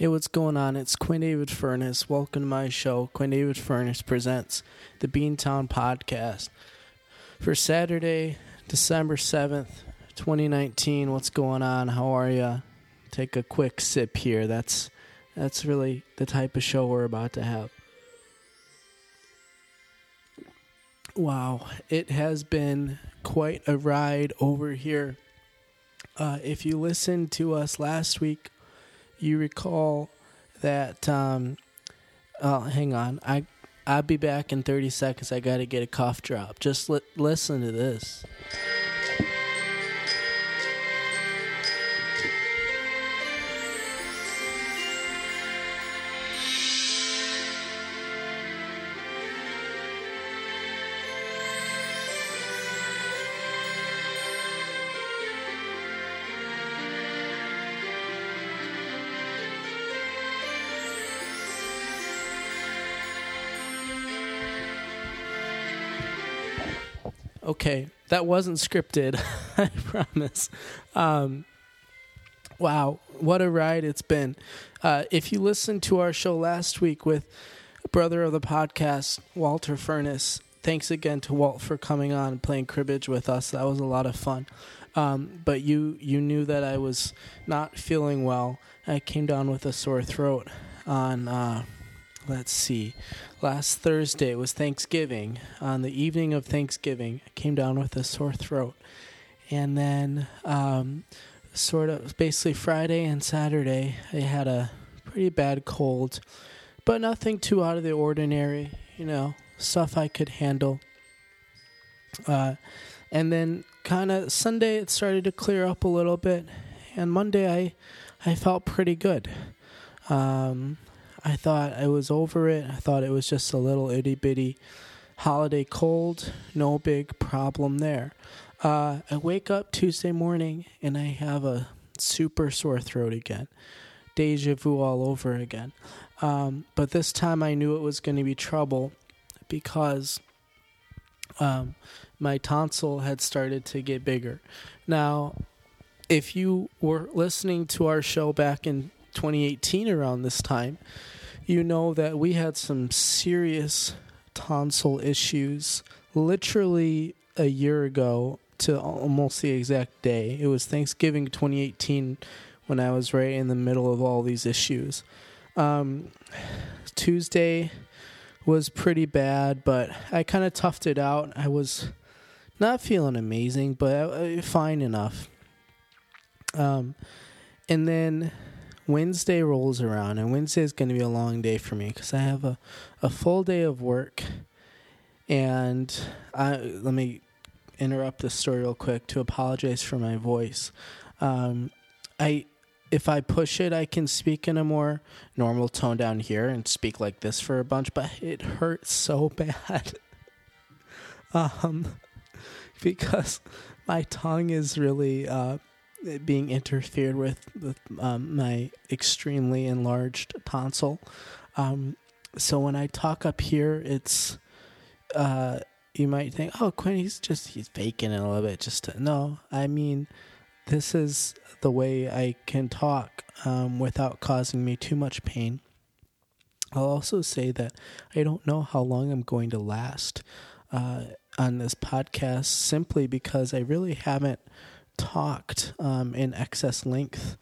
Hey, what's going on? It's Quinn David Furness. Welcome to my show. Quinn David Furness presents the Beantown Podcast for Saturday, December 7th, 2019. What's going on? How are you? Take a quick sip here. That's that's really the type of show we're about to have. Wow, it has been quite a ride over here. Uh, if you listened to us last week, you recall that. Um, oh, hang on, I I'll be back in thirty seconds. I got to get a cough drop. Just li- listen to this. Okay, that wasn't scripted. I promise. Um, wow, what a ride it's been. Uh, if you listened to our show last week with brother of the podcast, Walter Furness, thanks again to Walt for coming on and playing cribbage with us. That was a lot of fun. Um, but you you knew that I was not feeling well. I came down with a sore throat on. Uh, let's see, last Thursday was Thanksgiving. On the evening of Thanksgiving, I came down with a sore throat. And then, um, sort of, basically Friday and Saturday, I had a pretty bad cold, but nothing too out of the ordinary, you know, stuff I could handle. Uh, and then, kind of Sunday, it started to clear up a little bit. And Monday, I, I felt pretty good. Um, I thought I was over it. I thought it was just a little itty bitty holiday cold. No big problem there. Uh, I wake up Tuesday morning and I have a super sore throat again. Deja vu all over again. Um, but this time I knew it was going to be trouble because um, my tonsil had started to get bigger. Now, if you were listening to our show back in 2018 around this time, you know that we had some serious tonsil issues literally a year ago to almost the exact day. It was Thanksgiving 2018 when I was right in the middle of all these issues. Um, Tuesday was pretty bad, but I kind of toughed it out. I was not feeling amazing, but uh, fine enough. Um, and then Wednesday rolls around, and Wednesday is going to be a long day for me because I have a, a full day of work. And I, let me interrupt the story real quick to apologize for my voice. Um, I if I push it, I can speak in a more normal tone down here and speak like this for a bunch, but it hurts so bad. um, because my tongue is really uh, being interfered with with um, my extremely enlarged tonsil. Um, so when I talk up here, it's uh, you might think, oh, Quinn, he's just he's faking it a little bit. Just to, no, I mean, this is the way I can talk um, without causing me too much pain. I'll also say that I don't know how long I'm going to last uh, on this podcast simply because I really haven't talked um, in excess length,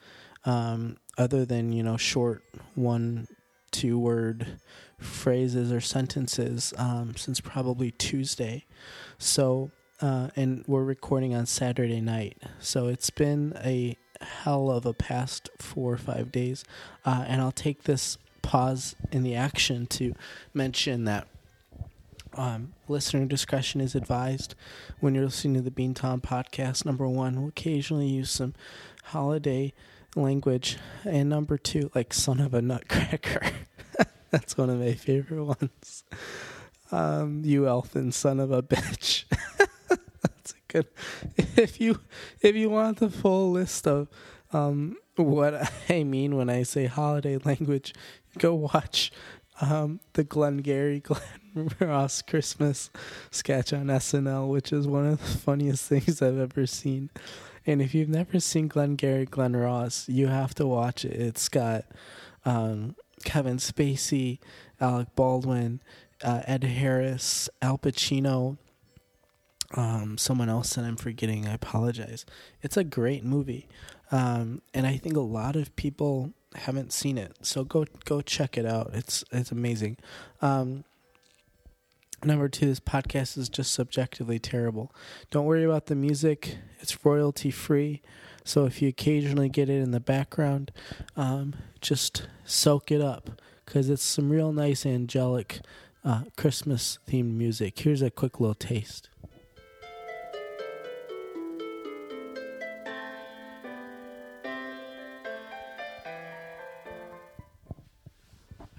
um, other than you know short one, two word phrases or sentences um, since probably Tuesday. So, uh, and we're recording on Saturday night, so it's been a hell of a past four or five days, uh, and I'll take this pause in the action to mention that um, listener discretion is advised when you're listening to the Beantown podcast. Number one, we'll occasionally use some holiday language. And number two, like son of a nutcracker. That's one of my favorite ones. Um, you elfin son of a bitch. That's a good. If you if you want the full list of um, what I mean when I say holiday language, go watch um, the Glengarry Glen Ross Christmas sketch on SNL, which is one of the funniest things I've ever seen. And if you've never seen Glengarry Glen Ross, you have to watch it. It's got um, Kevin Spacey, Alec Baldwin, uh, Ed Harris, Al Pacino. Um, someone else that I'm forgetting. I apologize. It's a great movie, um, and I think a lot of people haven't seen it. So go go check it out. It's it's amazing. Um, number two, this podcast is just subjectively terrible. Don't worry about the music. It's royalty free. So if you occasionally get it in the background, um, just soak it up because it's some real nice angelic uh, Christmas themed music. Here's a quick little taste.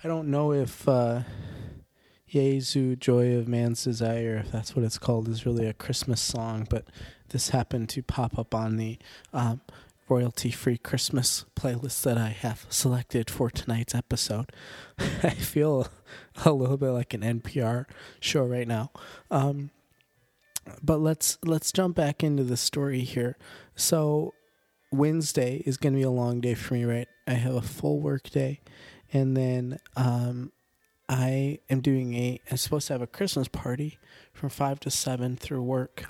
I don't know if uh, Jesu, Joy of Man's Desire, if that's what it's called, is really a Christmas song, but this happened to pop up on the um, royalty free Christmas playlist that I have selected for tonight's episode. I feel a little bit like an NPR show right now. Um, but let's let's jump back into the story here. So Wednesday is going to be a long day for me, right? I have a full work day and then um, I am doing a. I'm supposed to have a Christmas party from five to seven through work,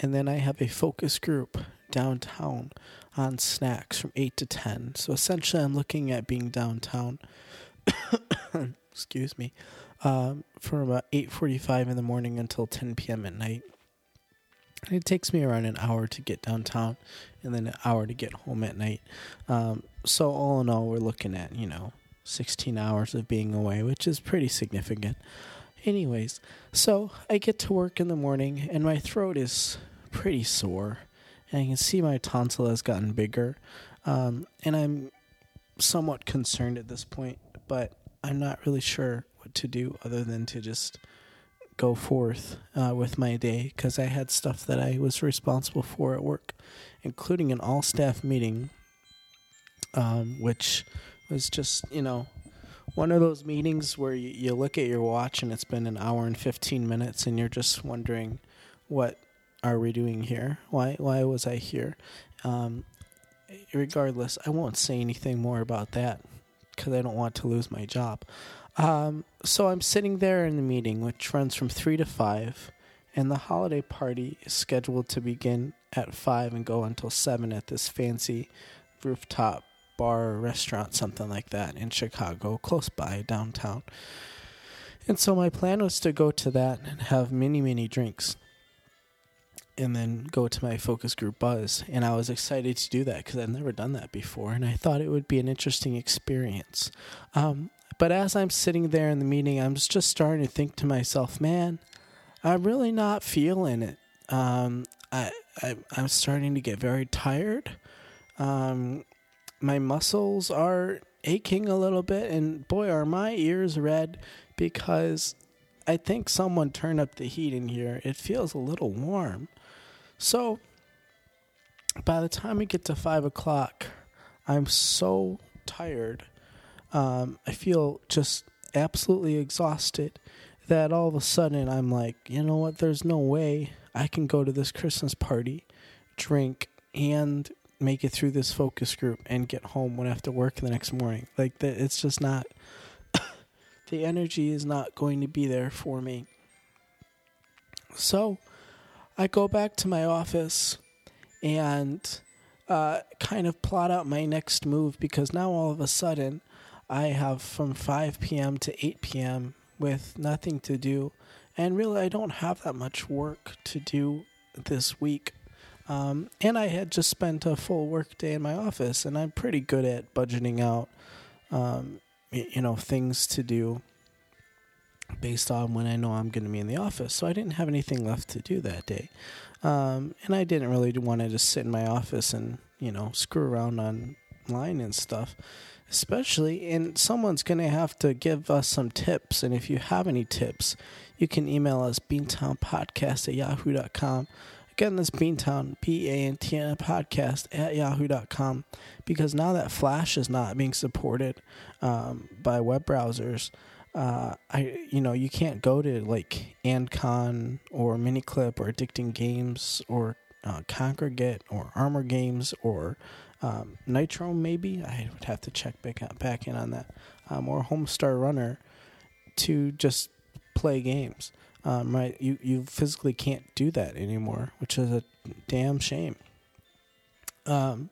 and then I have a focus group downtown on snacks from eight to ten. So essentially, I'm looking at being downtown. excuse me, um, from about eight forty-five in the morning until ten p.m. at night. It takes me around an hour to get downtown, and then an hour to get home at night. Um, so all in all, we're looking at you know 16 hours of being away, which is pretty significant. Anyways, so I get to work in the morning and my throat is pretty sore. And I can see my tonsil has gotten bigger. Um, and I'm somewhat concerned at this point, but I'm not really sure what to do other than to just go forth uh, with my day because I had stuff that I was responsible for at work, including an all staff meeting, um, which was just, you know, one of those meetings where you, you look at your watch and it's been an hour and 15 minutes and you're just wondering, what are we doing here? Why, why was I here? Um, regardless, I won't say anything more about that because I don't want to lose my job. Um, so I'm sitting there in the meeting, which runs from 3 to 5, and the holiday party is scheduled to begin at 5 and go until 7 at this fancy rooftop bar or restaurant, something like that, in Chicago, close by downtown. And so my plan was to go to that and have many, many drinks and then go to my focus group buzz. And I was excited to do that because I've never done that before. And I thought it would be an interesting experience. Um, but as I'm sitting there in the meeting, I'm just starting to think to myself, man, I'm really not feeling it. Um, I, I, am starting to get very tired. Um, my muscles are aching a little bit, and boy, are my ears red because I think someone turned up the heat in here. It feels a little warm. So, by the time we get to five o'clock, I'm so tired. Um, I feel just absolutely exhausted that all of a sudden I'm like, you know what? There's no way I can go to this Christmas party, drink, and make it through this focus group and get home when I have to work the next morning. Like that, it's just not. the energy is not going to be there for me. So, I go back to my office and uh, kind of plot out my next move because now all of a sudden I have from 5 p.m. to 8 p.m. with nothing to do. And really, I don't have that much work to do this week. Um, and I had just spent a full work day in my office, and I'm pretty good at budgeting out, um, you know, things to do based on when I know I'm going to be in the office. So I didn't have anything left to do that day. Um, and I didn't really want to just sit in my office and, you know, screw around online and stuff. Especially, and someone's going to have to give us some tips. And if you have any tips, you can email us beantownpodcast at yahoo.com Again, this Beantown, B A N T N podcast at yahoo.com because now that Flash is not being supported um, by web browsers, uh, I you know you can't go to like AndCon or Miniclip or Addicting Games or uh, Kongregate or Armor Games or um, Nitro, maybe I would have to check back back in on that, um, or Homestar Runner, to just play games. Um, right, you you physically can't do that anymore, which is a damn shame. Um,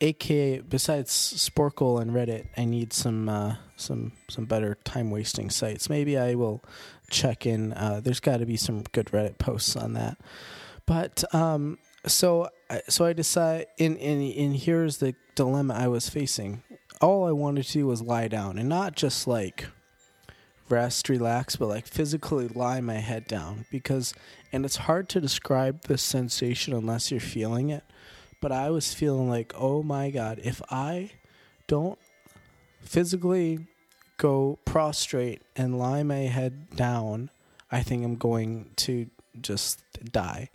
aka besides Sporcle and Reddit, I need some uh, some some better time wasting sites. Maybe I will check in. Uh, there's got to be some good Reddit posts on that. But um, so so I decide. In in in here's the dilemma I was facing. All I wanted to do was lie down and not just like rest, relax, but like physically lie my head down because, and it's hard to describe this sensation unless you're feeling it but I was feeling like, oh my God, if I don't physically go prostrate and lie my head down, I think I'm going to just die,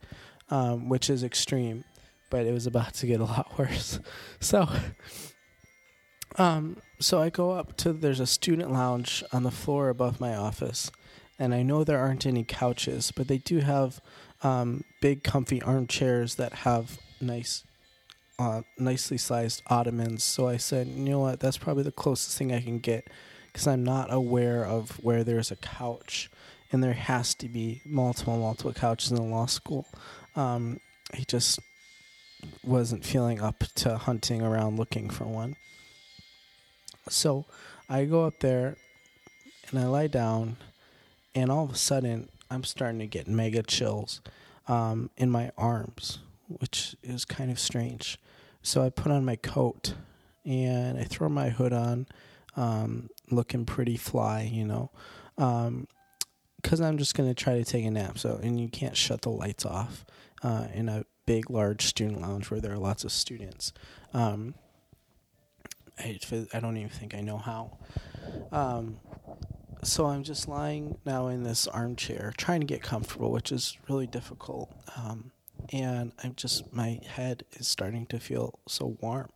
um, which is extreme. But it was about to get a lot worse. So, um, so I go up to there's a student lounge on the floor above my office, and I know there aren't any couches, but they do have um, big, comfy armchairs that have nice uh, nicely sized ottomans. So I said, you know what, that's probably the closest thing I can get because I'm not aware of where there's a couch, and there has to be multiple, multiple couches in the law school. Um, he just wasn't feeling up to hunting around looking for one. So I go up there and I lie down, and all of a sudden I'm starting to get mega chills um, in my arms, which is kind of strange. So I put on my coat and I throw my hood on, um, looking pretty fly, you know, because um, I'm just going to try to take a nap. So, and you can't shut the lights off uh, in a big, large student lounge where there are lots of students. Um, I, I don't even think I know how. Um, so I'm just lying now in this armchair, trying to get comfortable, which is really difficult. Um, and I'm just my head is starting to feel so warm,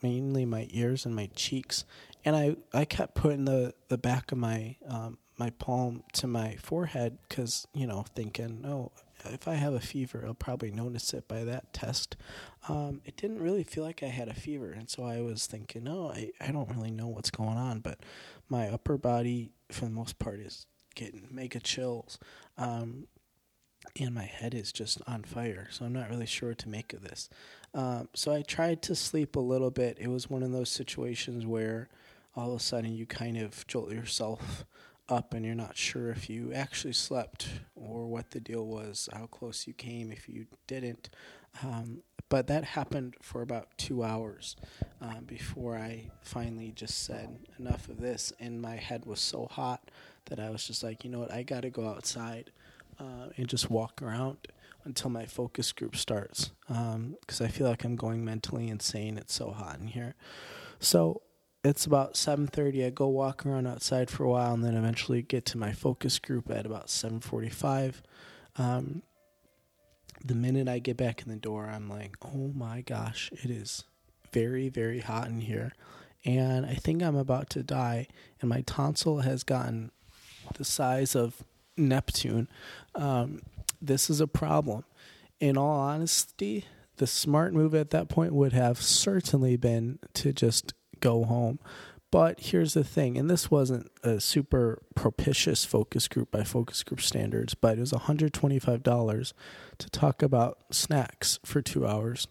mainly my ears and my cheeks. And I I kept putting the the back of my um, my palm to my forehead because you know thinking oh if I have a fever I'll probably notice it by that test. Um, it didn't really feel like I had a fever, and so I was thinking oh I I don't really know what's going on, but my upper body for the most part is getting mega chills. Um, and my head is just on fire. So I'm not really sure what to make of this. Um, so I tried to sleep a little bit. It was one of those situations where all of a sudden you kind of jolt yourself up and you're not sure if you actually slept or what the deal was, how close you came if you didn't. Um, but that happened for about two hours um, before I finally just said enough of this. And my head was so hot that I was just like, you know what, I got to go outside uh, and just walk around until my focus group starts because um, I feel like I'm going mentally insane. It's so hot in here. So it's about 7:30. I go walk around outside for a while, and then eventually get to my focus group at about 7:45. Um, the minute I get back in the door, I'm like, "Oh my gosh, it is very, very hot in here." And I think I'm about to die, and my tonsil has gotten the size of Neptune, um, this is a problem. In all honesty, the smart move at that point would have certainly been to just go home. But here's the thing, and this wasn't a super propitious focus group by focus group standards, but it was $125 to talk about snacks for two hours.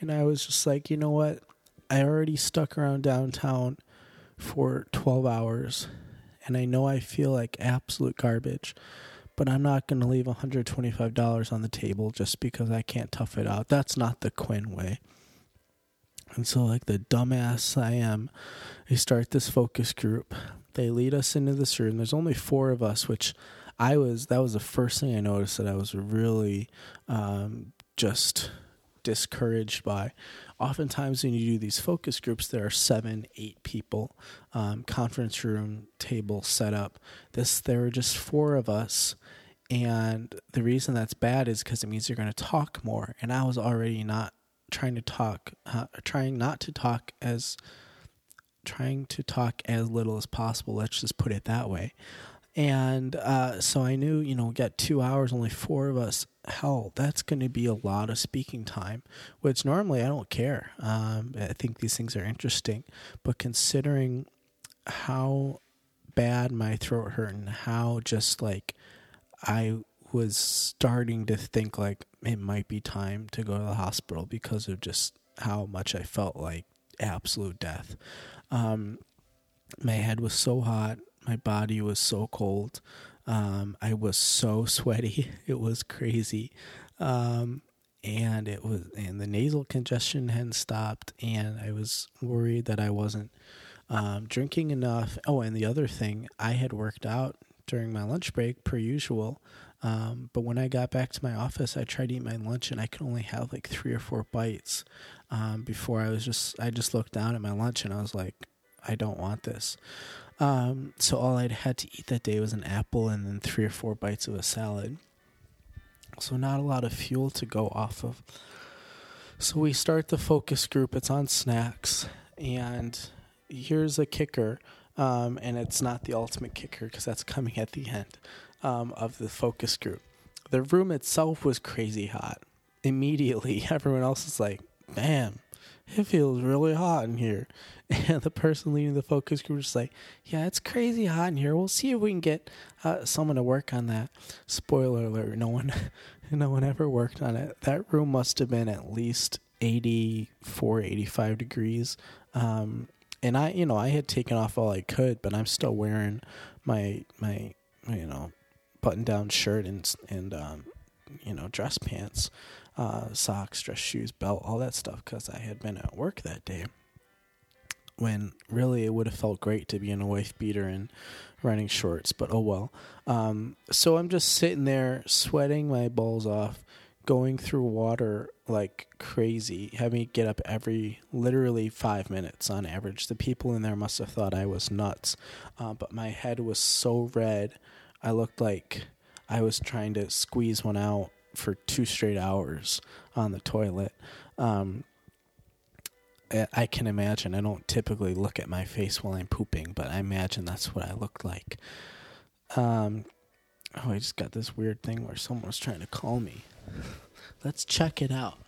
And I was just like, you know what? I already stuck around downtown for 12 hours and I know I feel like absolute garbage, but I'm not going to leave $125 on the table just because I can't tough it out. That's not the Quinn way. And so, like the dumbass I am, I start this focus group. They lead us into this room. There's only four of us, which I was, that was the first thing I noticed that I was really um, just discouraged by. Oftentimes, when you do these focus groups, there are seven, eight people, um, conference room table set up. This there are just four of us, and the reason that's bad is because it means you're going to talk more. And I was already not trying to talk, uh, trying not to talk as, trying to talk as little as possible. Let's just put it that way. And uh, so I knew, you know, got two hours, only four of us. Hell, that's going to be a lot of speaking time, which normally I don't care. Um, I think these things are interesting. But considering how bad my throat hurt and how just like I was starting to think like it might be time to go to the hospital because of just how much I felt like absolute death. Um, my head was so hot, my body was so cold. Um, I was so sweaty. It was crazy. Um, and it was and the nasal congestion hadn't stopped and I was worried that I wasn't um, drinking enough. Oh, and the other thing, I had worked out during my lunch break per usual. Um, but when I got back to my office, I tried to eat my lunch and I could only have like three or four bites um, before I was just, I just looked down at my lunch and I was like, I don't want this. Um, so all I'd had to eat that day was an apple and then three or four bites of a salad. So not a lot of fuel to go off of. So we start the focus group. It's on snacks. And here's a kicker. Um, and it's not the ultimate kicker because that's coming at the end um, of the focus group. The room itself was crazy hot. Immediately, everyone else is like, "Damn, it feels really hot in here." And the person leading the focus group is like, "Yeah, it's crazy hot in here. We'll see if we can get uh, someone to work on that." Spoiler alert: no one, no one ever worked on it. That room must have been at least 84, 85 degrees. Um, and I, you know, I had taken off all I could, but I'm still wearing my my, you know, button down shirt and and um, you know dress pants, uh, socks, dress shoes, belt, all that stuff because I had been at work that day. When really it would have felt great to be in a wife beater and running shorts, but oh well. Um, so I'm just sitting there sweating my balls off, going through water like crazy, having to get up every literally five minutes on average. The people in there must have thought I was nuts, uh, but my head was so red I looked like I was trying to squeeze one out for two straight hours on the toilet. Um, I can imagine. I don't typically look at my face while I'm pooping, but I imagine that's what I looked like. Um, oh, I just got this weird thing where someone was trying to call me. Let's check it out.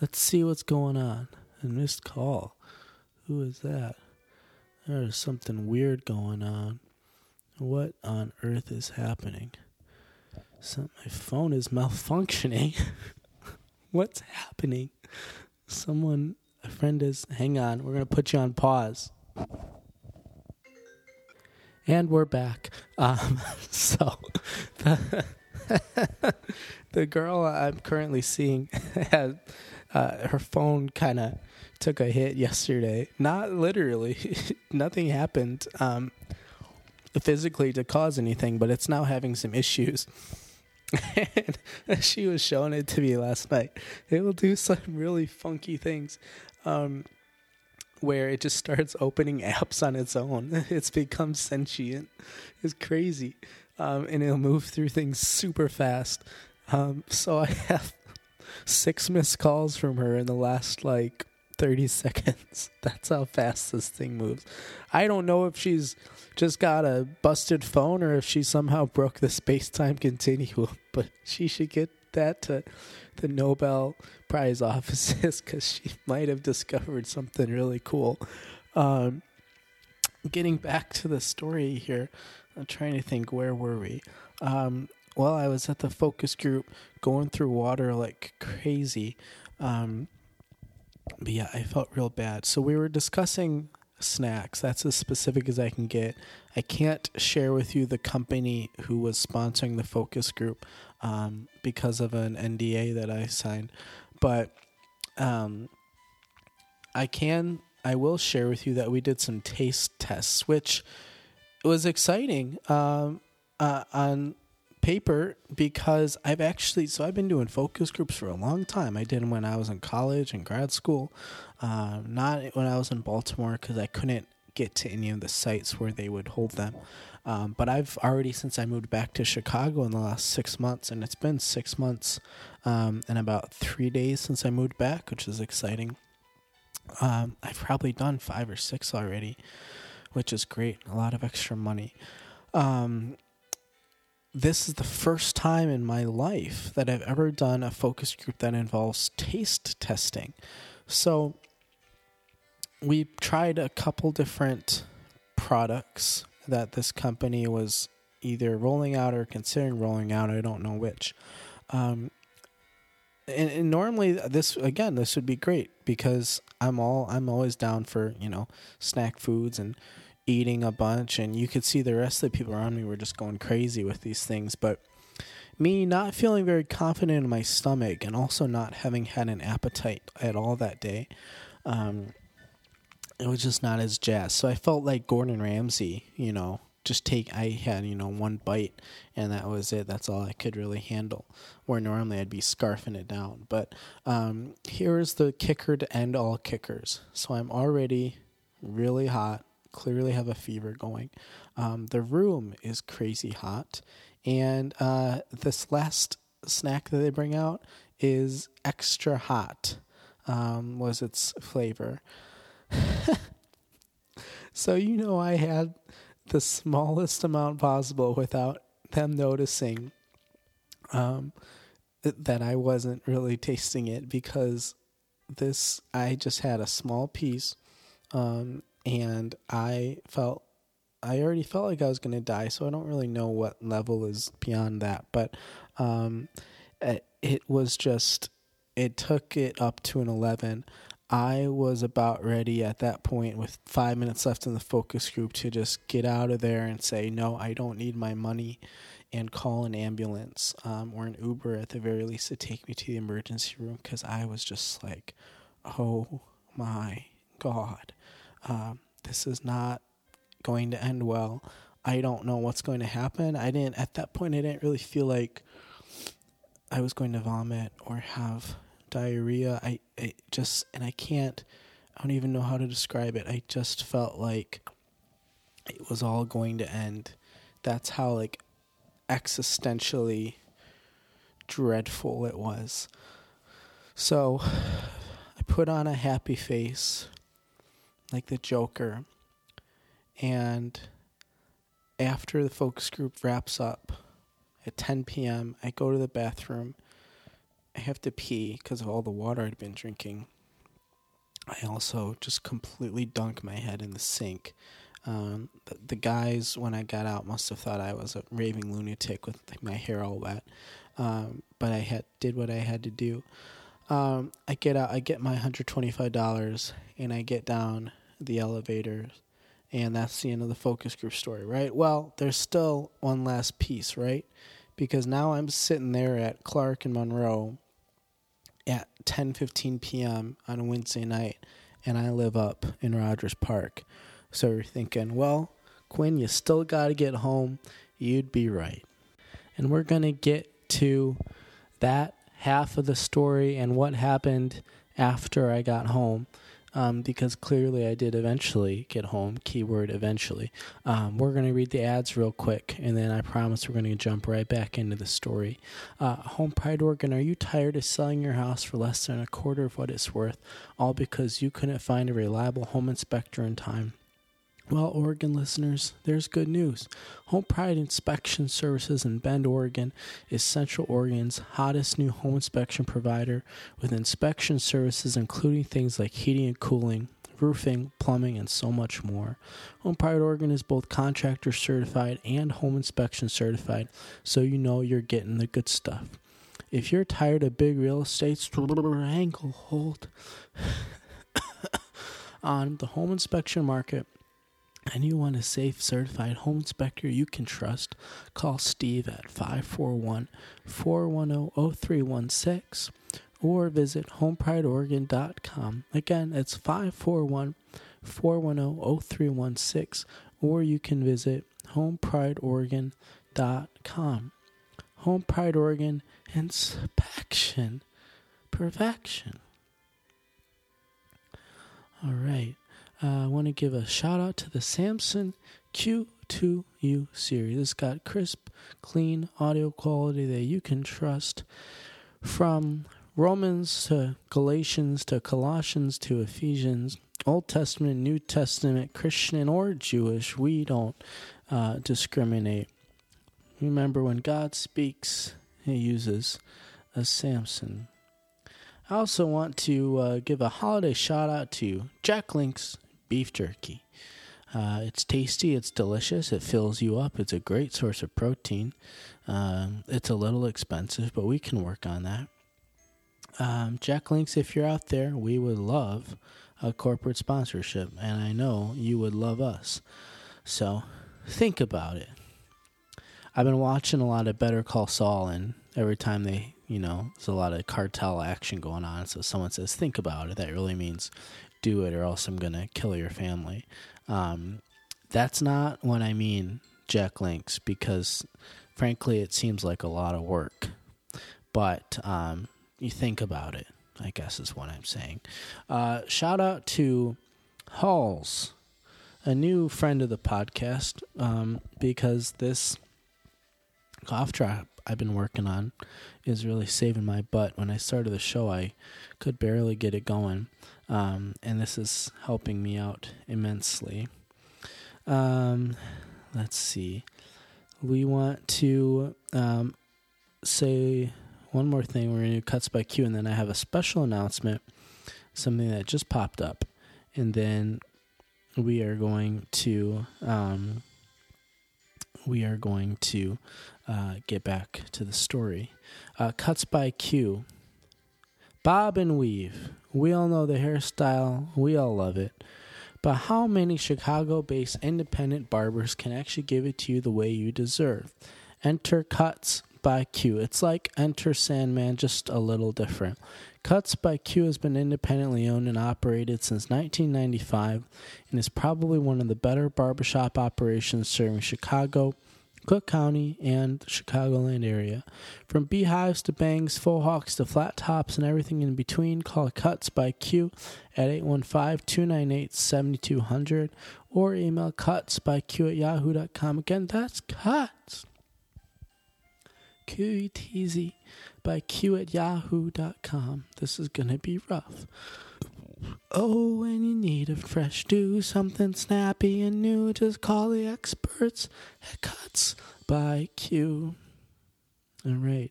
Let's see what's going on. A missed call. Who is that? There's something weird going on. What on earth is happening? So my phone is malfunctioning. What's happening? Someone, a friend is. Hang on, we're gonna put you on pause. And we're back. Um, so the, the girl I'm currently seeing had uh, her phone kind of took a hit yesterday. Not literally, nothing happened. Um, physically to cause anything, but it's now having some issues. and she was showing it to me last night. It will do some really funky things. Um, where it just starts opening apps on its own. It's become sentient. It's crazy. Um, and it'll move through things super fast. Um, so I have six missed calls from her in the last like 30 seconds. That's how fast this thing moves. I don't know if she's just got a busted phone or if she somehow broke the space time continuum, but she should get that to the Nobel Prize offices because she might have discovered something really cool. Um, getting back to the story here, I'm trying to think where were we? Um, well, I was at the focus group going through water like crazy. Um, but yeah, I felt real bad. So we were discussing snacks. That's as specific as I can get. I can't share with you the company who was sponsoring the focus group um, because of an NDA that I signed, but um, I can. I will share with you that we did some taste tests, which was exciting um, uh, on paper because I've actually so I've been doing focus groups for a long time. I did them when I was in college and grad school, um, not when I was in Baltimore because I couldn't get to any of the sites where they would hold them. Um, but I've already since I moved back to Chicago in the last six months, and it's been six months um, and about three days since I moved back, which is exciting. Um, I've probably done five or six already, which is great. A lot of extra money. Um, this is the first time in my life that I've ever done a focus group that involves taste testing. So we tried a couple different products that this company was either rolling out or considering rolling out. I don't know which. Um, and, and normally this again this would be great because I'm all I'm always down for you know snack foods and eating a bunch and you could see the rest of the people around me were just going crazy with these things but me not feeling very confident in my stomach and also not having had an appetite at all that day um, it was just not as jazz. So i felt like gordon ramsay you know just take i had you know one bite and that was it. That's all i could really handle where normally i'd be scarfing it down. But um, here's the kicker to end all kickers. So i'm already really hot clearly have a fever going. Um, the room is crazy hot. And uh, this last snack that they bring out is extra hot um, was its flavor. So you know i had the smallest amount possible without them noticing um, that I wasn't really tasting it because this I just had a small piece um, and I felt I already felt like I was going to die so I don't really know what level is beyond that but um, it, was just it took it up to an 11 I was about ready at that point with five minutes left in the focus group to just get out of there and say, no, I don't need my money and call an ambulance um, or an Uber at the very least to take me to the emergency room because I was just like, oh my God, um, this is not going to end well. I don't know what's going to happen. I didn't, at that point, I didn't really feel like I was going to vomit or have diarrhea. I, I just, and I can't, I don't even know how to describe it. I just felt like it was all going to end. That's how, like, existentially dreadful it was. So I put on a happy face, like the Joker, and after the focus group wraps up at 10 p.m., I go to the bathroom I have to pee because of all the water I'd been drinking. I also just completely dunk my head in the sink. Um, the, the, guys, when I got out, must have thought I was a raving lunatic with my hair all wet. Um, but I had did what I had to do. Um, I get out, I get my hundred twenty five dollars, and I get down the elevator, and that's the end of the focus group story, right? Well, there's still one last piece, right? Because now I'm sitting there at Clark and Monroe, at 10:15 p.m. on a Wednesday night, and I live up in Rogers Park. So you're thinking, well, Quinn, you still got to get home. You'd be right. And we're to get to that half of the story and what happened after I got home um, because clearly I did eventually get home. Keyword eventually. Um, we're going to read the ads real quick, and then I promise we're going to jump right back into the story. Uh, home Pride Oregon, are you tired of selling your house for less than a quarter of what it's worth, all because you couldn't find a reliable home inspector in time? Well, Oregon listeners, there's good news. Home Pride Inspection Services in Bend, Oregon is Central Oregon's hottest new home inspection provider with inspection services including things like heating and cooling, roofing, plumbing, and so much more. Home Pride Oregon is both contractor certified and home inspection certified, so you know you're getting the good stuff. If you're tired of big real estate ankle hold on the home inspection market, and you want a safe certified home inspector you can trust, call Steve at 541 410 0316 or visit homeprideoregon.com. Again, it's 541 410 0316 or you can visit homeprideoregon.com. Home Pride Oregon inspection perfection. All right. Uh, I want to give a shout out to the Samson Q2U series. It's got crisp, clean audio quality that you can trust from Romans to Galatians to Colossians to Ephesians. Old Testament, New Testament, Christian or Jewish, we don't uh, discriminate. Remember, when God speaks, He uses a Samson. I also want to uh, give a holiday shout out to Jack Link's beef jerky. Uh, it's tasty, it's delicious, it fills you up, it's a great source of protein. Um, it's a little expensive, but we can work on that. Um, Jack Links, if you're out there, we would love a corporate sponsorship, and I know you would love us. So think about it. I've been watching a lot of Better Call Saul, and every time they, you know, there's a lot of cartel action going on. So someone says, think about it. That really means do it, or else I'm going to kill your family. Um, that's not what I mean, Jack Links, because frankly, it seems like a lot of work. But um, you think about it, I guess is what I'm saying. Uh, shout out to Halls, a new friend of the podcast, um, because this cough drop I've been working on is really saving my butt. When I started the show, I could barely get it going, um, and this is helping me out immensely. Um, let's see. We want to um, say one more thing. We're going to do cuts by Q, and then I have a special announcement, something that just popped up, and then we are going to um, we are going to uh, get back to the story. Uh, cuts by Q. Bob and weave. We all know the hairstyle. We all love it. But how many Chicago based independent barbers can actually give it to you the way you deserve? Enter Cuts by Q. It's like Enter Sandman, just a little different. Cuts by Q has been independently owned and operated since 1995 and is probably one of the better barbershop operations serving Chicago, Cook County, and the Chicagoland area. From beehives to bangs, faux hawks to flat tops, and everything in between, call Cuts by Q at 815 298 7200 or email Cuts by Q at yahoo.com. Again, that's cuts. Q-E-T-Z by Q at yahoo.com. This is going to be rough. Oh, when you need a fresh do, something snappy and new, just call the experts at Cuts by Q. All right.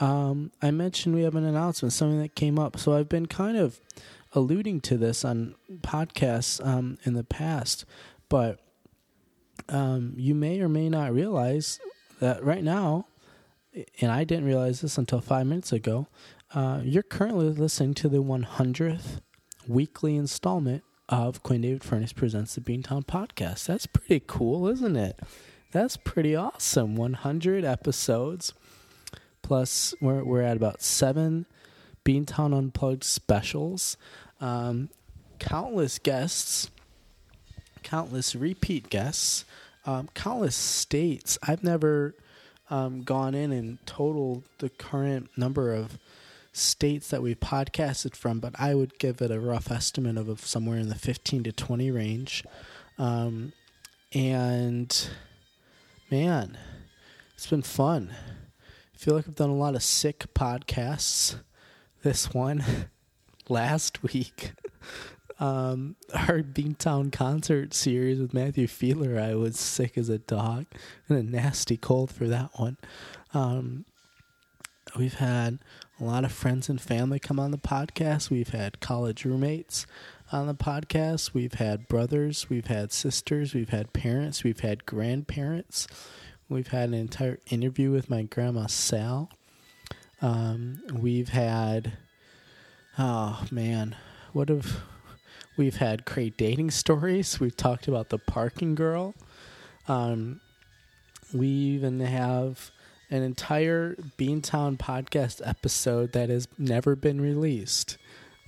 Um, I mentioned we have an announcement, something that came up. So I've been kind of alluding to this on podcasts um, in the past, but um, you may or may not realize that right now, and I didn't realize this until five minutes ago, uh, you're currently listening to the 100th weekly installment of Quinn David Furness Presents the Beantown Podcast. That's pretty cool, isn't it? That's pretty awesome. 100 episodes. Plus, we're, we're at about seven Beantown Unplugged specials. Um, countless guests, countless repeat guests, um, countless states. I've never um, gone in and totaled the current number of states that we've podcasted from, but I would give it a rough estimate of, of somewhere in the 15 to 20 range. Um, and man, it's been fun. I feel like I've done a lot of sick podcasts. This one last week, um, our Beantown concert series with Matthew Feeler, I was sick as a dog and a nasty cold for that one. Um, we've had a lot of friends and family come on the podcast. We've had college roommates on the podcast. We've had brothers. We've had sisters. We've had parents. We've had grandparents. We've had an entire interview with my grandma Sal. Um, we've had, oh man, what have we've had great dating stories. We've talked about the parking girl. Um, we even have an entire Beantown podcast episode that has never been released.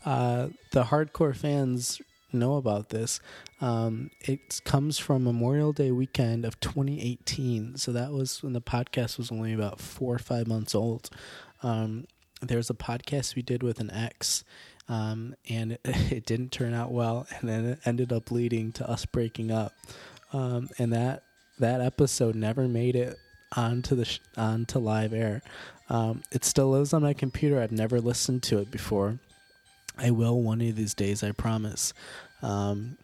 Uh, the hardcore fans know about this. Um, it comes from Memorial Day weekend of 2018. So that was when the podcast was only about four or five months old. Um, there's a podcast we did with an ex, um, and it, it, didn't turn out well, and then it ended up leading to us breaking up. Um, and that that episode never made it onto the sh- onto live air. Um, it still lives on my computer. I've never listened to it before. I will one of these days, I promise. Um,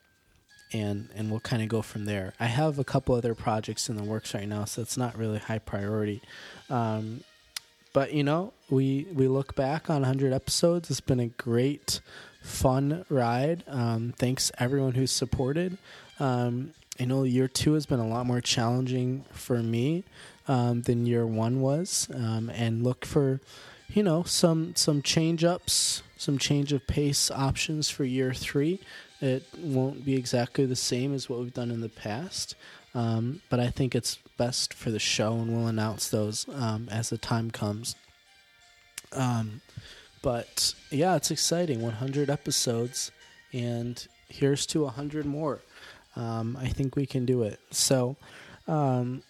and and we'll kind of go from there. I have a couple other projects in the works right now, so it's not really high priority. Um, but you know, we we look back on 100 episodes. It's been a great, fun ride. Um, thanks everyone who's supported. Um, I know year two has been a lot more challenging for me um, than year one was, um, and look for you know some some change ups, some change of pace options for year three. It won't be exactly the same as what we've done in the past, um, but I think it's best for the show, and we'll announce those um, as the time comes. Um, but yeah, it's exciting. 100 episodes, and here's to 100 more. Um, I think we can do it. So, um,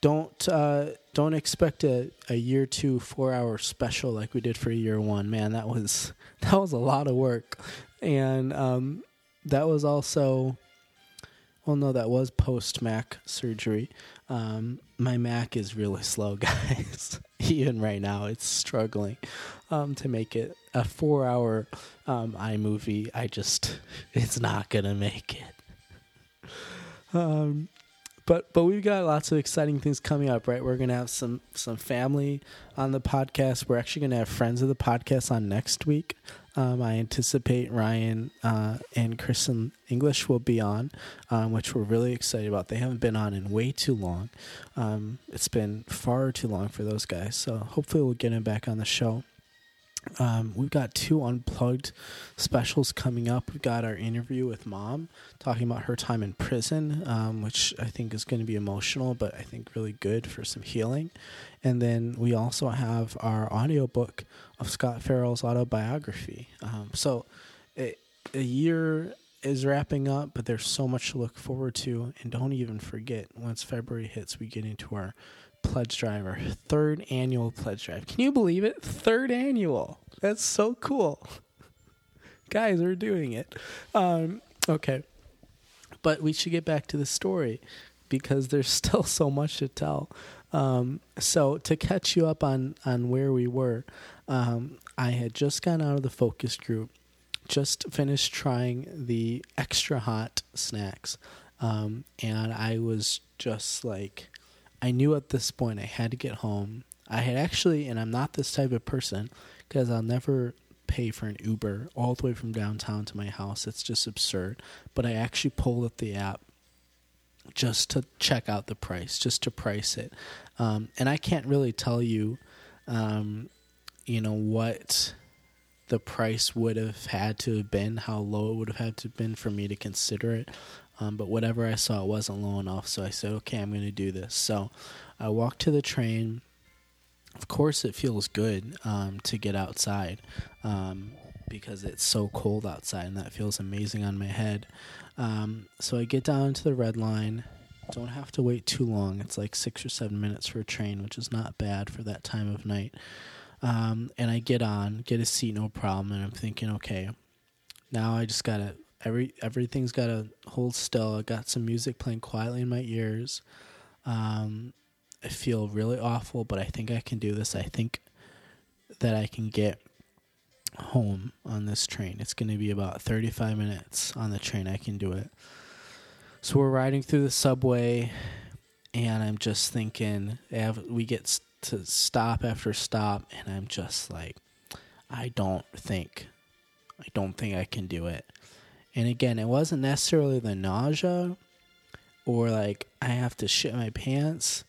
don't uh, don't expect a, a year two four hour special like we did for year one. Man, that was that was a lot of work, and um, that was also well, no, that was post Mac surgery. Um, my Mac is really slow, guys. Even right now, it's struggling um, to make it a four hour um, iMovie. I just, it's not gonna make it. Um, but but we've got lots of exciting things coming up, right? We're gonna have some some family on the podcast. We're actually gonna have friends of the podcast on next week. Um, I anticipate Ryan uh, and Kristen English will be on, um, which we're really excited about. They haven't been on in way too long. Um, it's been far too long for those guys. So hopefully we'll get them back on the show. Um, we've got two unplugged specials coming up. We've got our interview with mom talking about her time in prison, um, which I think is going to be emotional, but I think really good for some healing. And then we also have our audiobook of Scott Farrell's autobiography. Um, so it, a year is wrapping up, but there's so much to look forward to. And don't even forget, once February hits, we get into our pledge drive, third annual pledge drive. Can you believe it? Third annual. That's so cool. Guys, we're doing it. Um, okay. But we should get back to the story because there's still so much to tell. Um, so to catch you up on on where we were, um, I had just gone out of the focus group, just finished trying the extra hot snacks, um, and I was just like, I knew at this point I had to get home. I had actually, and I'm not this type of person because I'll never pay for an Uber all the way from downtown to my house. It's just absurd. But I actually pulled up the app just to check out the price, just to price it. Um, and I can't really tell you, um, you know, what the price would have had to have been, how low it would have had to have been for me to consider it. Um, but whatever I saw, it wasn't low enough. So I said, okay, I'm going to do this. So I walked to the train. Of course, it feels good um, to get outside um, because it's so cold outside, and that feels amazing on my head. Um, so I get down to the red line. Don't have to wait too long. It's like six or seven minutes for a train, which is not bad for that time of night. Um, and I get on, get a seat, no problem. And I'm thinking, okay, now I just gotta every everything's gotta hold still. I got some music playing quietly in my ears. Um, I feel really awful, but I think I can do this. I think that I can get home on this train. It's going to be about 35 minutes on the train. I can do it. So we're riding through the subway, and I'm just thinking, we get to stop after stop, and I'm just like, I don't think, I don't think I can do it. And again, it wasn't necessarily the nausea or like I have to shit my pants.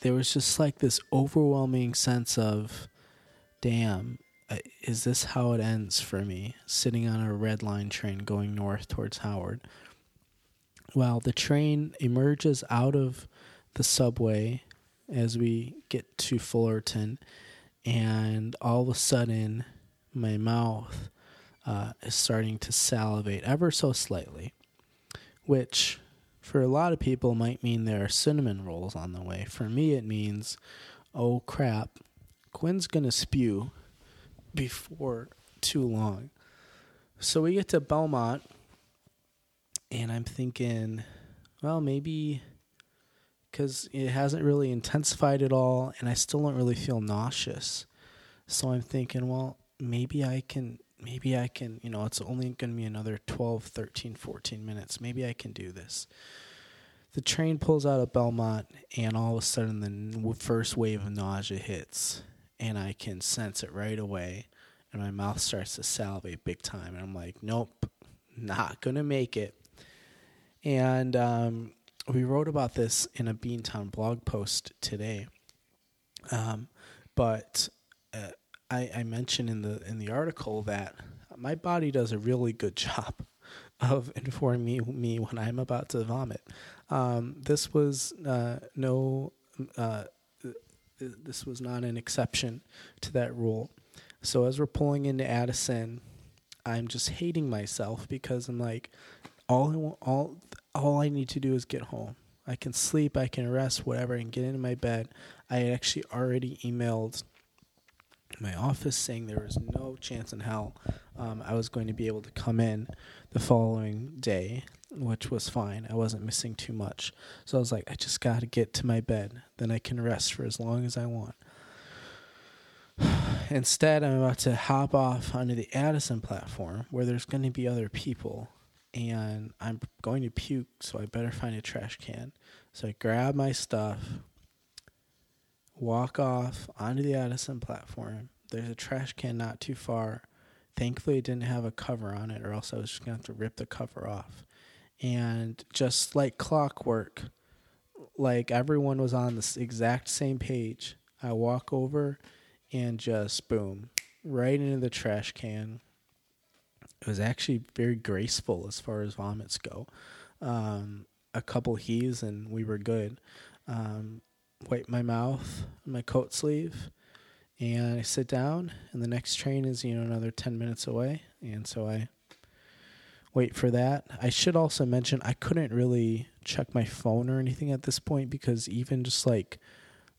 There was just like this overwhelming sense of, damn, uh, is this how it ends for me? Sitting on a red line train going north towards Howard. Well, the train emerges out of the subway as we get to Fullerton, and all of a sudden, my mouth uh, is starting to salivate ever so slightly, which for a lot of people might mean there are cinnamon rolls on the way. For me, it means, oh crap, Quinn's gonna spew before too long. So we get to Belmont, and I'm thinking, well, maybe because it hasn't really intensified at all, and I still don't really feel nauseous. So I'm thinking, well, maybe I can maybe I can, you know, it's only going to be another 12, 13, 14 minutes. Maybe I can do this. The train pulls out of Belmont, and all of a sudden, the first wave of nausea hits, and I can sense it right away, and my mouth starts to salivate big time. And I'm like, nope, not going to make it. And um, we wrote about this in a Beantown blog post today. Um, but uh, I, I mentioned in the in the article that my body does a really good job of informing me, me when I'm about to vomit. Um, this was uh, no, uh, this was not an exception to that rule. So as we're pulling into Addison, I'm just hating myself because I'm like, all I want, all all I need to do is get home. I can sleep, I can rest, whatever, and get into my bed. I had actually already emailed my office saying there was no chance in hell um, I was going to be able to come in the following day, which was fine. I wasn't missing too much. So I was like, I just got to get to my bed. Then I can rest for as long as I want. Instead, I'm about to hop off onto the Addison platform where there's going to be other people. And I'm going to puke, so I better find a trash can. So I grab my stuff, walk off onto the Addison platform. There's a trash can not too far. Thankfully, it didn't have a cover on it, or else I was just going to have to rip the cover off. And just like clockwork, like everyone was on the exact same page, I walk over and just boom, right into the trash can. It was actually very graceful as far as vomits go. Um, a couple heaves and we were good. Um, wipe my mouth, my coat sleeve, and I sit down. And the next train is you know another ten minutes away, and so I wait for that. I should also mention I couldn't really check my phone or anything at this point because even just like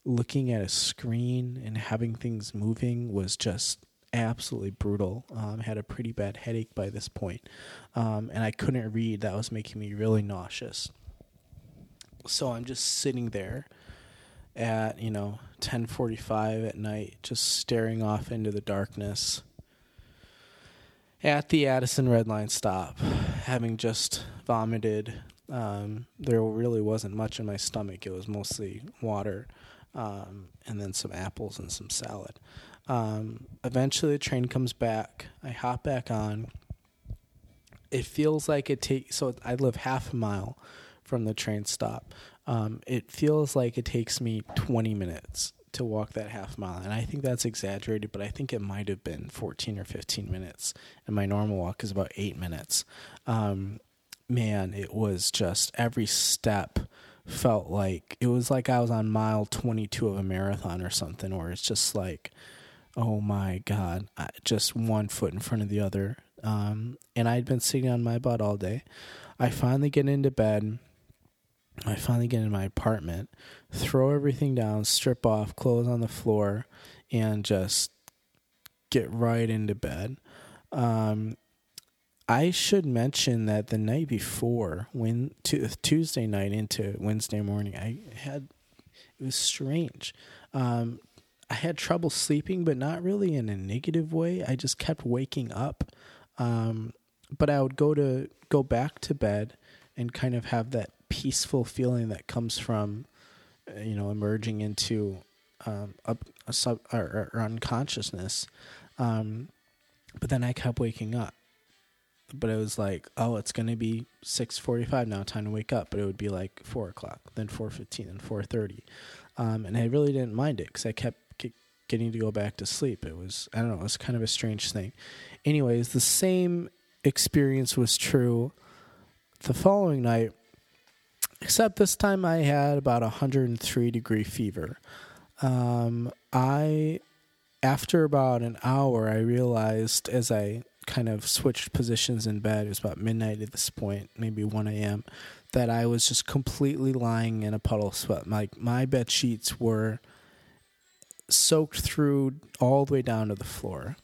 looking at a screen and having things moving was just absolutely brutal. Um, I had a pretty bad headache by this point, um, and I couldn't read. That was making me really nauseous. So I'm just sitting there at you know 10:45 at night, just staring off into the darkness at the Addison Red Line stop, having just vomited. Um, there really wasn't much in my stomach. It was mostly water, um, and then some apples and some salad. Um, eventually, the train comes back. I hop back on. It feels like it takes. So I live half a mile from the train stop. Um, it feels like it takes me 20 minutes to walk that half mile. And I think that's exaggerated, but I think it might have been 14 or 15 minutes. And my normal walk is about eight minutes. Um, man, it was just every step felt like it was like I was on mile 22 of a marathon or something, or it's just like, oh my God, just one foot in front of the other. Um, and I'd been sitting on my butt all day. I finally get into bed I finally get in my apartment, throw everything down, strip off, clothes on the floor, and just get right into bed. Um, I should mention that the night before, when to, Tuesday night into Wednesday morning, I had it was strange. Um, I had trouble sleeping, but not really in a negative way. I just kept waking up. Um, but I would go to go back to bed and kind of have that peaceful feeling that comes from you know emerging into um, a, a sub or, or unconsciousness. Um, but then I kept waking up. But it was like, oh, it's gonna be six forty-five now. Time to wake up. But it would be like four o'clock, then four fifteen, then four thirty, um, and I really didn't mind it because I kept getting to go back to sleep. It was I don't know. It was kind of a strange thing. Anyways, the same experience was true the following night Except this time I had about a 103 degree fever. Um, I, after about an hour, I realized as I kind of switched positions in bed, it was about midnight at this point, maybe 1 a.m., that I was just completely lying in a puddle of sweat. Like my bed sheets were soaked through all the way down to the floor.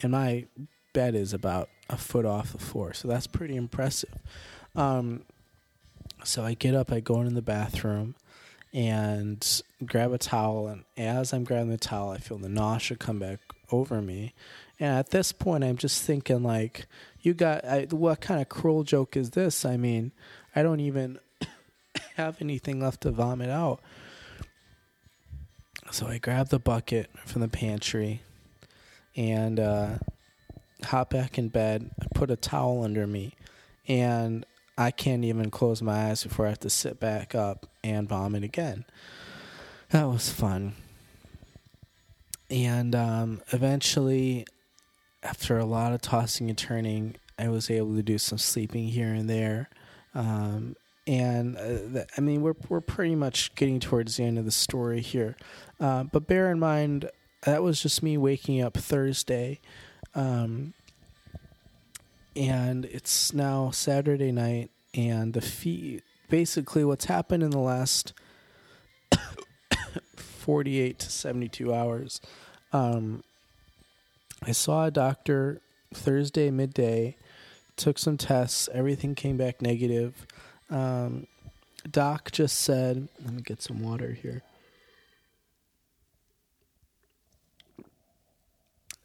And my bed is about a foot off the floor, so that's pretty impressive. Um, so I get up, I go into the bathroom and grab a towel. And as I'm grabbing the towel, I feel the nausea come back over me. And at this point, I'm just thinking, like, you got, I, what kind of cruel joke is this? I mean, I don't even have anything left to vomit out. So I grab the bucket from the pantry and uh, hop back in bed. I put a towel under me, and I can't even close my eyes before I have to sit back up and vomit again. That was fun. And um, eventually, after a lot of tossing and turning, I was able to do some sleeping here and there. Um, and uh, I mean, we're we're pretty much getting towards the end of the story here. Uh, but bear in mind, that was just me waking up Thursday. Um, and it's now Saturday night, and the fee basically what's happened in the last 48 to 72 hours. Um, I saw a doctor Thursday midday, took some tests, everything came back negative. Um, doc just said, let me get some water here.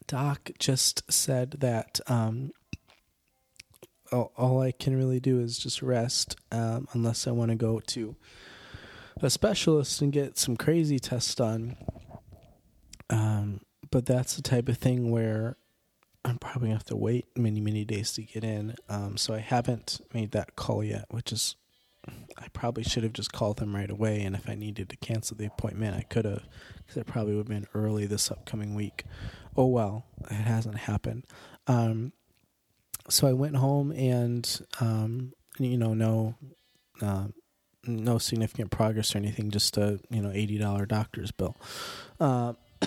Doc just said that um, all, all, I can really do is just rest um, unless I want to go to a specialist and get some crazy tests done. Um, but that's the type of thing where I'm probably gonna have to wait many, many days to get in. Um, so I haven't made that call yet, which is I probably should have just called them right away. And if I needed to cancel the appointment, I could have, because it probably would have been early this upcoming week. Oh well, it hasn't happened. Um, so I went home and, um, you know, no, uh, no significant progress or anything, just a you know eighty dollar doctor's bill. Uh,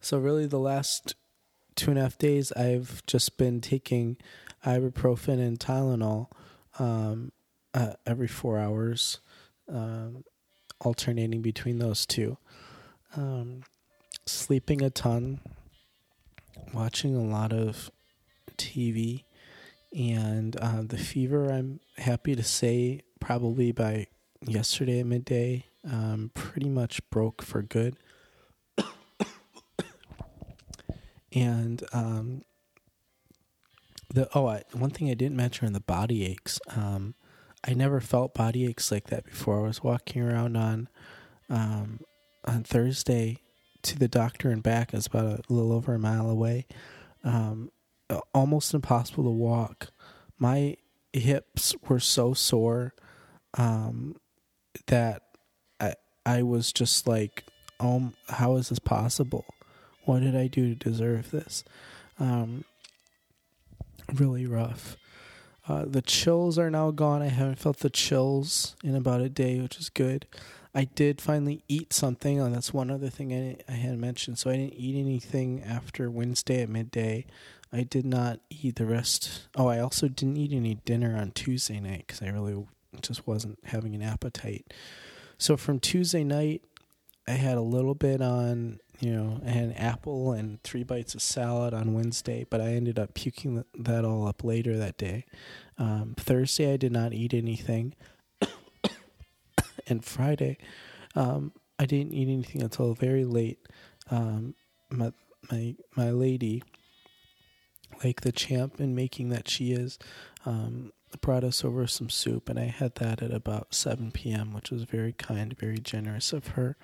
so really, the last two and a half days, I've just been taking ibuprofen and Tylenol um, uh, every four hours, um, alternating between those two. Um, sleeping a ton, watching a lot of TV and uh, the fever, I'm happy to say, probably by yesterday at midday, um, pretty much broke for good. and um, the oh, I, one thing I didn't mention in the body aches. Um, I never felt body aches like that before. I was walking around on um, on Thursday to the doctor and back. is about a little over a mile away. Um, almost impossible to walk. My hips were so sore um, that I I was just like, "Oh, how is this possible? What did I do to deserve this?" Um, really rough. Uh, the chills are now gone. I haven't felt the chills in about a day, which is good. I did finally eat something, and that's one other thing I, I had mentioned. So I didn't eat anything after Wednesday at midday. I did not eat the rest. Oh, I also didn't eat any dinner on Tuesday night because I really just wasn't having an appetite. So from Tuesday night, I had a little bit on, you know, I had an apple and three bites of salad on Wednesday, but I ended up puking that all up later that day. Um, Thursday, I did not eat anything. And Friday, um, I didn't eat anything until very late. Um, my my my lady like the champ in making that she is, um, brought us over some soup, and I had that at about 7 p.m., which was very kind, very generous of her.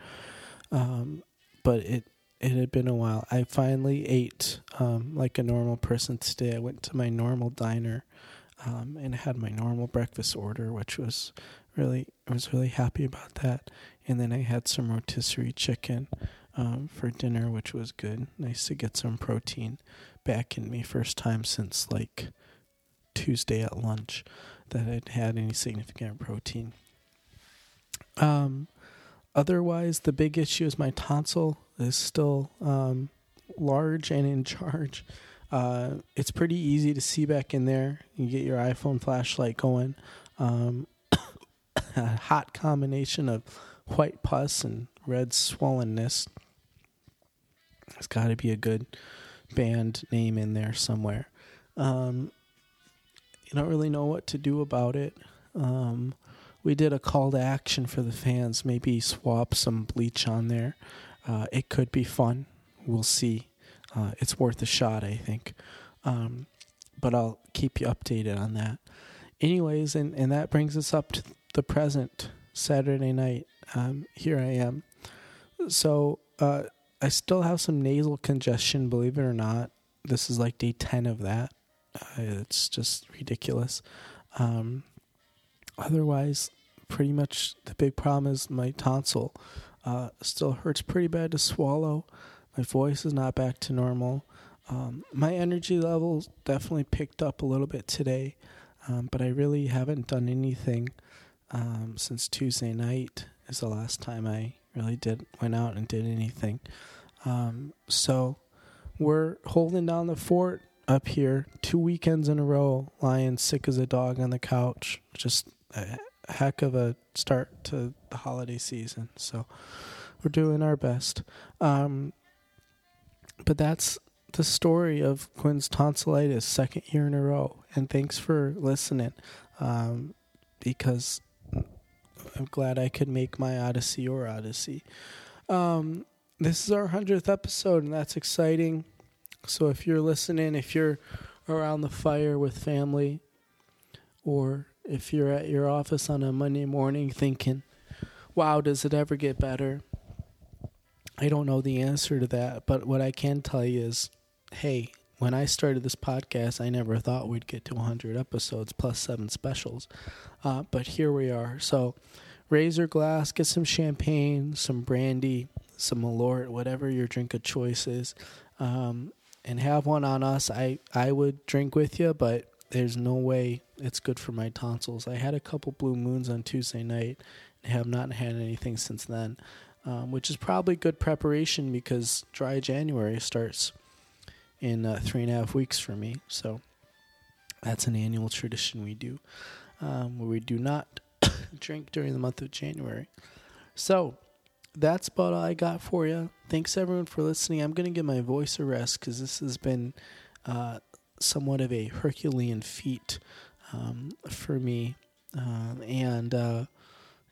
Um, but it it had been a while. I finally ate um, like a normal person today. I went to my normal diner um, and had my normal breakfast order, which was really I was really happy about that. And then I had some rotisserie chicken um, for dinner, which was good. Nice to get some protein back in me. First time since like Tuesday at lunch that I'd had any significant protein. Um, otherwise, the big issue is my tonsil is still um, large and in charge. Uh, it's pretty easy to see back in there. You get your iPhone flashlight going. Um, a hot combination of white pus and red swollenness. It's got to be a good band name in there somewhere. Um, you don't really know what to do about it. Um, we did a call to action for the fans, maybe swap some bleach on there. Uh, it could be fun. We'll see. Uh, it's worth a shot, I think. Um, but I'll keep you updated on that. Anyways, and, and that brings us up to the present Saturday night. Um, here I am. So uh, I still have some nasal congestion, believe it or not. This is like day 10 of that. Uh, it's just ridiculous. Um, otherwise, pretty much the big problem is my tonsil. Uh, still hurts pretty bad to swallow. My voice is not back to normal. Um, my energy levels definitely picked up a little bit today, um, but I really haven't done anything um, since Tuesday night. Is the last time I really did went out and did anything. Um, so we're holding down the fort up here two weekends in a row, lying sick as a dog on the couch. Just a heck of a start to the holiday season. So we're doing our best. Um, but that's the story of Quinn's tonsillitis, second year in a row. And thanks for listening, um, because I'm glad I could make my odyssey your odyssey. Um, this is our hundredth episode, and that's exciting. So if you're listening, if you're around the fire with family, or if you're at your office on a Monday morning thinking, wow, does it ever get better? I don't know the answer to that, but what I can tell you is hey, when I started this podcast, I never thought we'd get to 100 episodes plus seven specials. Uh, but here we are. So your glass, get some champagne, some brandy, some Malort, whatever your drink of choice is, um, and have one on us. I, I would drink with you, but there's no way it's good for my tonsils. I had a couple blue moons on Tuesday night and have not had anything since then, um, which is probably good preparation because dry January starts in uh, three and a half weeks for me. So that's an annual tradition we do, um, where we do not drink during the month of January. So that's about all I got for you. Thanks everyone for listening. I'm to give my voice a rest because this has been uh, somewhat of a Herculean feat um, for me. Um, and uh,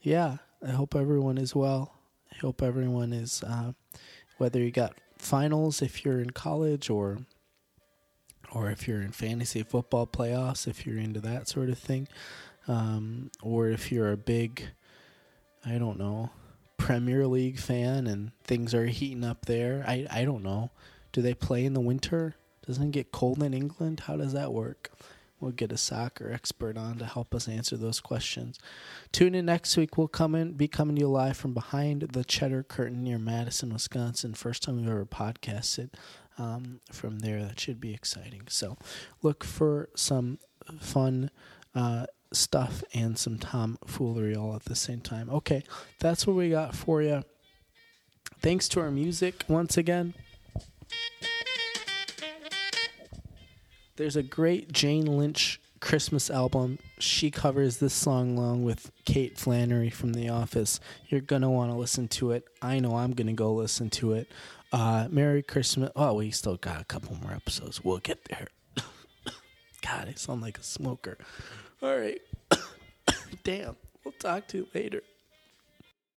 yeah, I hope everyone is well. I hope everyone is, uh, whether you got finals if you're in college or or if you're in fantasy football playoffs if you're into that sort of thing um, or if you're a big i don't know premier league fan and things are heating up there i, I don't know. Do they play in the winter? Doesn't it get cold in england? How does that work We'll get a soccer expert on to help us answer those questions. Tune in next week. We'll come in, be coming to you live from behind the Cheddar Curtain near Madison, Wisconsin. First time we've ever podcasted um, from there. That should be exciting. So look for some fun uh, stuff and some tomfoolery all at the same time. Okay, that's what we got for you. Thanks to our music once again. There's a great Jane Lynch Christmas album. She covers this song along with Kate Flannery from The Office. You're going to want to listen to it. I know I'm going to go listen to it. Uh, Merry Christmas. Oh, we still got a couple more episodes. We'll get there. God, I sound like a smoker. All right. Damn. We'll talk to you later.